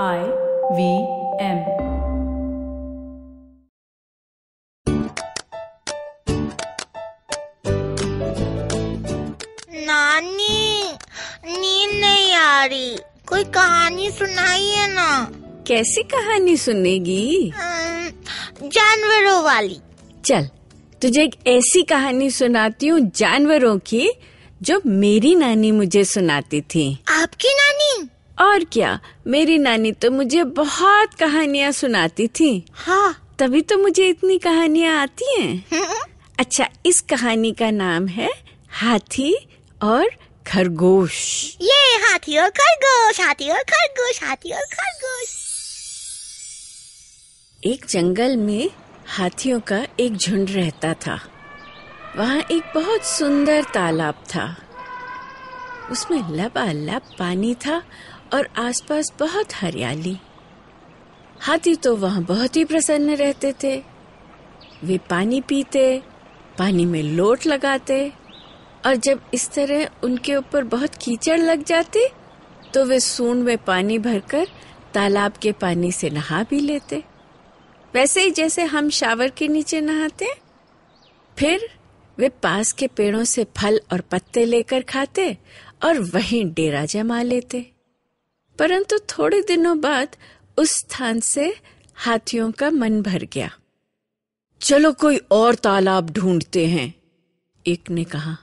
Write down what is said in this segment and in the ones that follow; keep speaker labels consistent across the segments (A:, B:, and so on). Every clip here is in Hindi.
A: I वी एम
B: नानी नींद नहीं आ रही। कोई कहानी सुनाइए ना।
C: कैसी कहानी सुनेगी?
B: जानवरों वाली।
C: चल तुझे एक ऐसी कहानी सुनाती हूँ जानवरों की जो मेरी नानी मुझे सुनाती थी।
B: आपकी नानी?
C: और क्या? मेरी नानी तो मुझे बहुत कहानियाँ सुनाती थी।
B: हाँ।
C: तभी तो मुझे इतनी कहानियाँ आती हैं। अच्छा इस कहानी का नाम है हाथी और खरगोश।
B: ये हाथी और खरगोश हाथी और खरगोश हाथी और खरगोश।
C: एक जंगल में हाथियों का एक झुंड रहता था। वहाँ एक बहुत सुंदर तालाब था। उसमें लबालब पानी था और आसपास बहुत हरियाली। हाथी तो वहाँ बहुत ही प्रसन्न रहते थे। वे पानी पीते, पानी में लोट लगाते और जब इस तरह उनके ऊपर बहुत कीचड़ लग जाती तो वे सूंड में पानी भरकर तालाब के पानी से नहा भी लेते। वैसे ही जैसे हम शावर के नीचे नहाते, फिर वे पास के पेड़ों से फल और पत्ते लेकर खाते और वहीं डेरा जमा लेते। परंतु थोड़े दिनों बाद उस स्थान से हाथियों का मन भर गया। चलो कोई और तालाब ढूंढते हैं, एक ने कहा।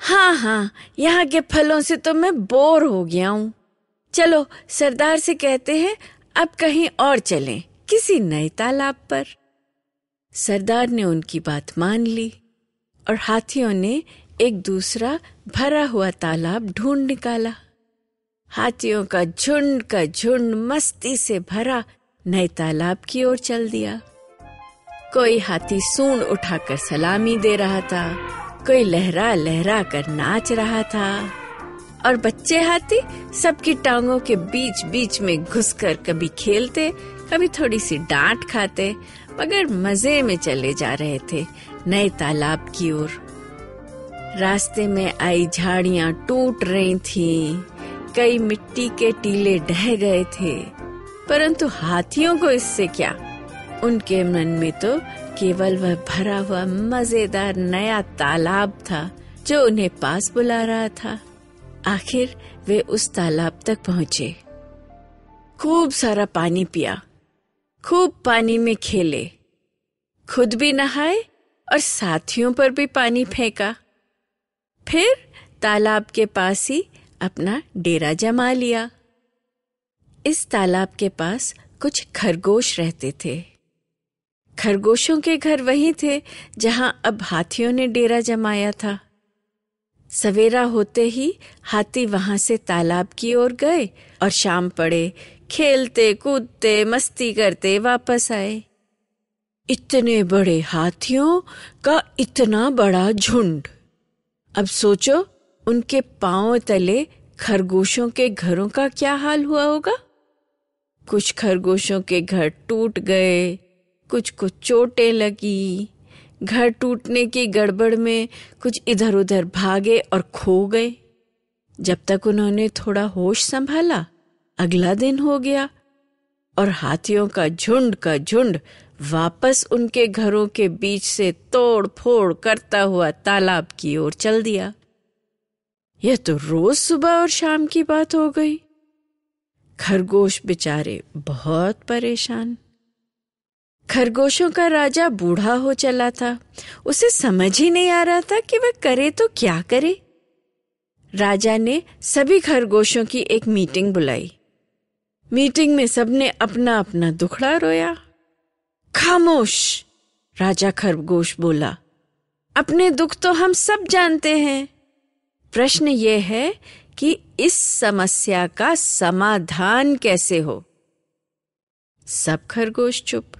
C: हाँ हाँ यहाँ के फलों से तो मैं बोर हो गया हूँ। चलो, सरदार से कहते हैं, अब कहीं और चलें, किसी नए तालाब पर। सरदार ने उनकी बात मान ली और हाथियों ने एक दूसरा भरा हुआ तालाब ढूंढ निकाला। हाथियों का झुंड का झुंड मस्ती से भरा नए तालाब की ओर चल दिया। कोई हाथी सूंड उठाकर सलामी दे रहा था कोई लहरा लहरा कर नाच रहा था। और बच्चे हाथी सबकी टांगों के बीच बीच में घुसकर कभी खेलते कभी थोड़ी सी डांट खाते मगर मज़े में चले जा रहे थे नए तालाब की ओर। रास्ते में आई झाड़ियाँ टूट रही थीं, कई मिट्टी के टीले ढह गए थे, परंतु हाथियों को इससे क्या? उनके मन में तो केवल वह भरा हुआ मज़ेदार नया तालाब था, जो उन्हें पास बुला रहा था। आखिर वे उस तालाब तक पहुँचे। खूब सारा पानी पिया, खूब पानी में खेले। खुद भी नहाए और साथियों पर भी पानी फेंका। फिर तालाब के पास ही अपना डेरा जमा लिया। इस तालाब के पास कुछ खरगोश रहते थे। खरगोशों के घर वही थे, जहाँ अब हाथियों ने डेरा जमाया था। सवेरा होते ही हाथी वहाँ से तालाब की ओर गए और शाम पड़े, खेलते, कूदते, मस्ती करते वापस आए। इतने बड़े हाथियों का इतना बड़ा झुंड। अब सोचो उनके पाँव तले खरगोशों के घरों का क्या हाल हुआ होगा? कुछ खरगोशों के घर टूट गए, कुछ को चोटें लगी। घर टूटने की गड़बड़ में कुछ इधर उधर भागे और खो गए। जब तक उन्होंने थोड़ा होश संभाला, अगला दिन हो गया और हाथियों का झुंड का झुंड वापस उनके घरों के बीच से तोड़ फोड़ करता हुआ तालाब की ओर चल दिया। यह तो रोज सुबह और शाम की बात हो गई। खरगोश बेचारे बहुत परेशान। खरगोशों का राजा बूढ़ा हो चला था। उसे समझ ही नहीं आ रहा था कि वह करे तो क्या करे। राजा ने सभी खरगोशों की एक मीटिंग बुलाई। मीटिंग में सबने अपना अपना दुखड़ा रोया। खामोश! राजा खरगोश बोला, अपने दुख तो हम सब जानते हैं। प्रश्न ये है कि इस समस्या का समाधान कैसे हो? सब खरगोश चुप।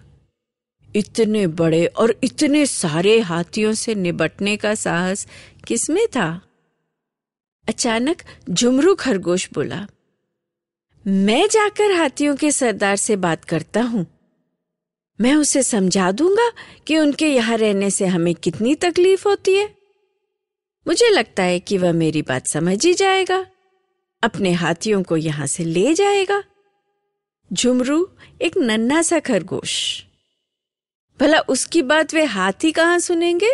C: इतने बड़े और इतने सारे हाथियों से निबटने का साहस किसमें था? अचानक झुमरू खरगोश बोला, मैं जाकर हाथियों के सरदार से बात करता हूँ। मैं उसे समझा दूँगा कि उनके यहाँ रहने से हमें कितनी तकलीफ़ होती है। मुझे लगता है कि वह मेरी बात समझ ही जाएगा। अपने हाथियों को यहाँ से ले जाएगा। झुमरू एक नन्हा सा खरगोश। भला उसकी बात वे हाथी कहाँ सुनेंगे?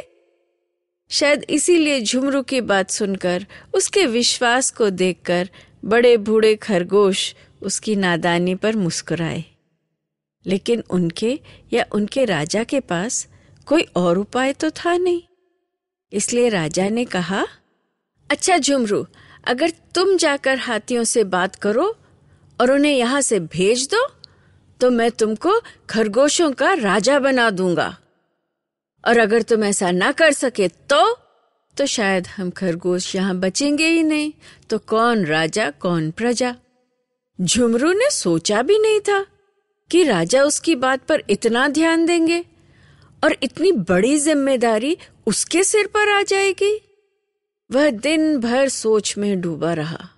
C: शायद इसीलिए झुमरू की बात सुनकर, उसके विश्वास को देखकर बड़े बूढ़े खरगोश उसकी नादानी पर मुस्कुराए। लेकिन उनके या उनके राजा के पास कोई और उपाय तो था नहीं। इसलिए राजा ने कहा अच्छा झुमरू, अगर तुम जाकर हाथियों से बात करो और उन्हें यहाँ से भेज दो तो मैं तुमको खरगोशों का राजा बना दूँगा। और अगर तुम ऐसा ना कर सके तो तो शायद हम खरगोश यहाँ बचेंगे ही नहीं तो कौन राजा, कौन प्रजा? झुमरू ने सोचा भी नहीं था कि राजा उसकी बात पर इतना ध्यान देंगे। और इतनी बड़ी ज़िम्मेदारी उसके सिर पर आ जाएगी। वह दिन भर सोच में डूबा रहा।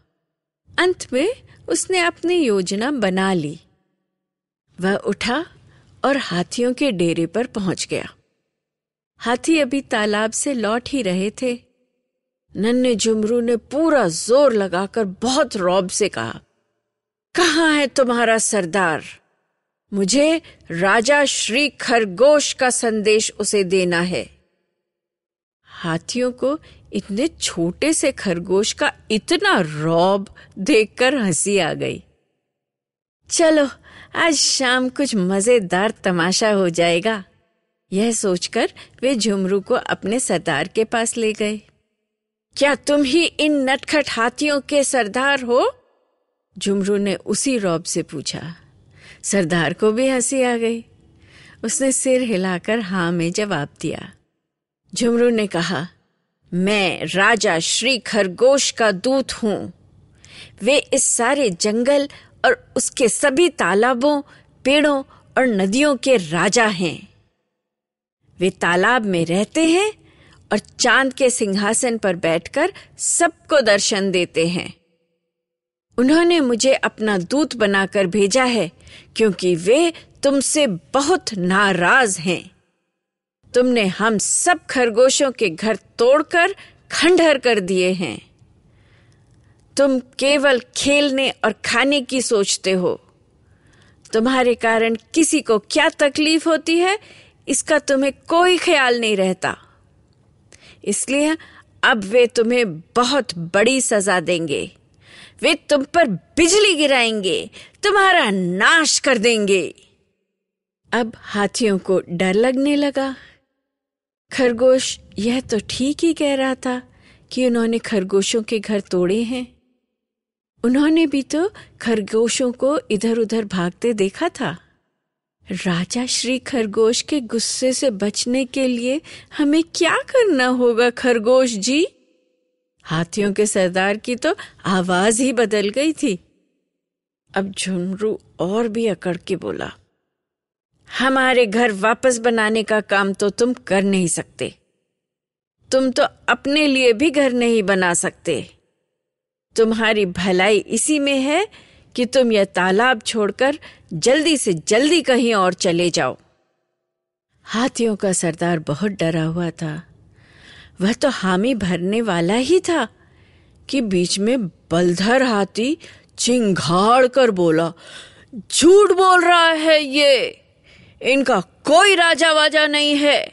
C: अंत में उसने अपनी योजना बना ली। वह उठा और हाथियों के डेरे पर पहुँच गया। हाथी अभी तालाब से लौट ही रहे थे। नन्हे झुमरू ने पूरा ज़ोर लगाकर बहुत रौब से कहा, कहाँ है तुम्हारा सरदार? मुझे राजा श्री खरगोश का संदेश उसे देना है। हाथियों को इतने छोटे से खरगोश का इतना रौब देखकर हँसी आ गई। चलो, आज शाम कुछ मज़ेदार तमाशा हो जाएगा। यह सोचकर वे झुमरू को अपने सरदार के पास ले गए। क्या तुम ही इन नटखट हाथियों के सरदार हो? झुमरू ने उसी रौब से पूछा। सरदार को भी हँसी आ गई। उसने सिर हिलाकर हाँ में जवाब दिया। झुमरू ने कहा, मैं राजा श्री खरगोश का दूत हूँ। वे इस सारे जंगल और उसके सभी तालाबों, पेड़ों और नदियों के राजा हैं। वे तालाब में रहते हैं और चाँद के सिंहासन पर बैठकर सबको दर्शन देते हैं। उन्होंने मुझे अपना दूत बनाकर भेजा है, क्योंकि वे तुमसे बहुत नाराज़ हैं। तुमने हम सब खरगोशों के घर तोड़कर खंडहर कर दिए हैं। तुम केवल खेलने और खाने की सोचते हो। तुम्हारे कारण किसी को क्या तकलीफ़ होती है, इसका तुम्हें कोई ख्याल नहीं रहता। इसलिए अब वे तुम्हें बहुत बड़ी सजा देंगे। वे तुम पर बिजली गिराएँगे, तुम्हारा नाश कर देंगे। अब हाथियों को डर लगने लगा। खरगोश यह तो ठीक ही कह रहा था कि उन्होंने खरगोशों के घर तोड़े हैं। उन्होंने भी तो खरगोशों को इधर उधर भागते देखा था। राजा श्री खरगोश के गुस्से से बचने के लिए हमें क्या करना होगा खरगोश जी? हाथियों के सरदार की तो आवाज़ ही बदल गई थी। अब झुमरू और भी अकड़ के बोला, हमारे घर वापस बनाने का काम तो तुम कर नहीं सकते। तुम तो अपने लिए भी घर नहीं बना सकते। तुम्हारी भलाई इसी में है कि तुम यह तालाब छोड़कर जल्दी से जल्दी कहीं और चले जाओ। हाथियों का सरदार बहुत डरा हुआ था। वह तो हामी भरने वाला ही था कि बीच में बलधर हाथी चिंगाड़ कर बोला, झूठ बोल रहा है ये। इनका कोई राजा वाजा नहीं है।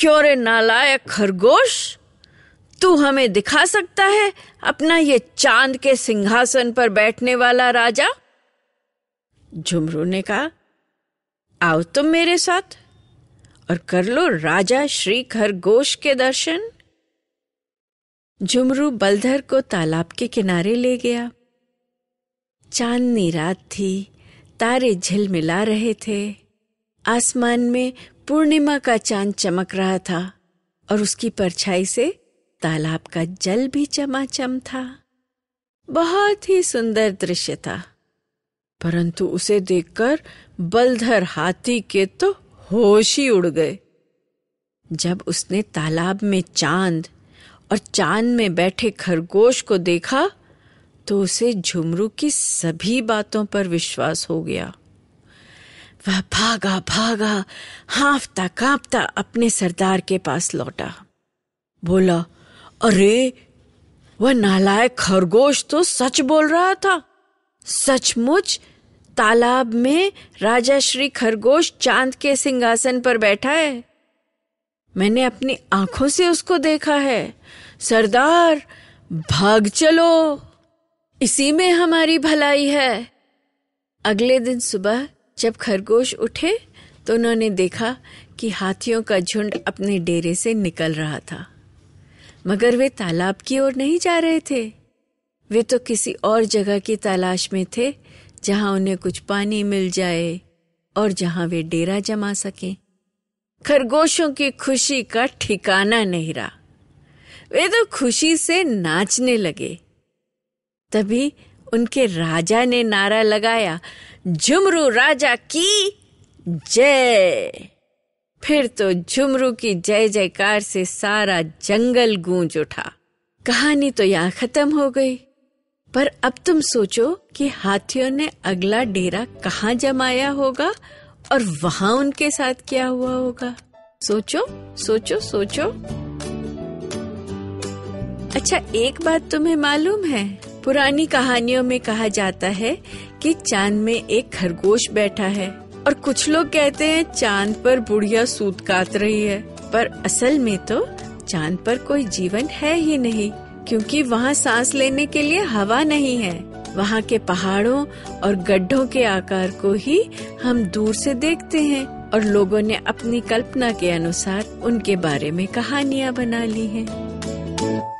C: क्यों रे नालायक खरगोश? तू हमें दिखा सकता है अपना ये चाँद के सिंहासन पर बैठने वाला राजा? झुमरू ने कहा, आओ तुम मेरे साथ। और कर लो राजा श्री खरगोश के दर्शन। झुमरू बलधर को तालाब के किनारे ले गया। चांदनी रात थी, तारे झिलमिला रहे थे। आसमान में पूर्णिमा का चाँद चमक रहा था और उसकी परछाई से तालाब का जल भी चमाचम था। बहुत ही सुंदर दृश्य था, परंतु उसे देखकर बलधर हाथी के तो होश ही उड़ गए। जब उसने तालाब में चाँद और चाँद में बैठे खरगोश को देखा तो उसे झुमरू की सभी बातों पर विश्वास हो गया। वह भागा भागा, हाफता, कांपता अपने सरदार के पास लौटा। बोला, अरे, वह नालायक खरगोश तो सच बोल रहा था। सचमुच तालाब में राजा श्री खरगोश चाँद के सिंहासन पर बैठा है। मैंने अपनी आँखों से उसको देखा है। सरदार, भाग चलो। इसी में हमारी भलाई है। अगले दिन सुबह जब खरगोश उठे तो उन्होंने देखा कि हाथियों का झुंड अपने डेरे से निकल रहा था। मगर वे तालाब की ओर नहीं जा रहे थे। वे तो किसी और जगह की तलाश में थे जहाँ उन्हें कुछ पानी मिल जाए और जहाँ वे डेरा जमा सकें। खरगोशों की खुशी का ठिकाना नहीं रहा। वे तो खुशी से नाचने लगे। तभी उनके राजा ने नारा लगाया, झुमरू राजा की जय! फिर तो झुमरू की जय जयकार से सारा जंगल गूंज उठा। कहानी तो यहाँ खत्म हो गई। पर अब तुम सोचो कि हाथियों ने अगला डेरा कहाँ जमाया होगा और वहाँ उनके साथ क्या हुआ होगा। सोचो सोचो सोचो। अच्छा एक बात तुम्हें मालूम है? पुरानी कहानियों में कहा जाता है कि चाँद में एक खरगोश बैठा है और कुछ लोग कहते हैं चाँद पर बुढ़िया सूत काट रही है, पर असल में तो चाँद पर कोई जीवन है ही नहीं। क्योंकि वहाँ सांस लेने के लिए हवा नहीं है वहाँ के पहाड़ों और गड्ढों के आकार को ही हम दूर से देखते हैं और लोगों ने अपनी कल्पना के अनुसार उनके बारे में कहानियाँ बना ली हैं।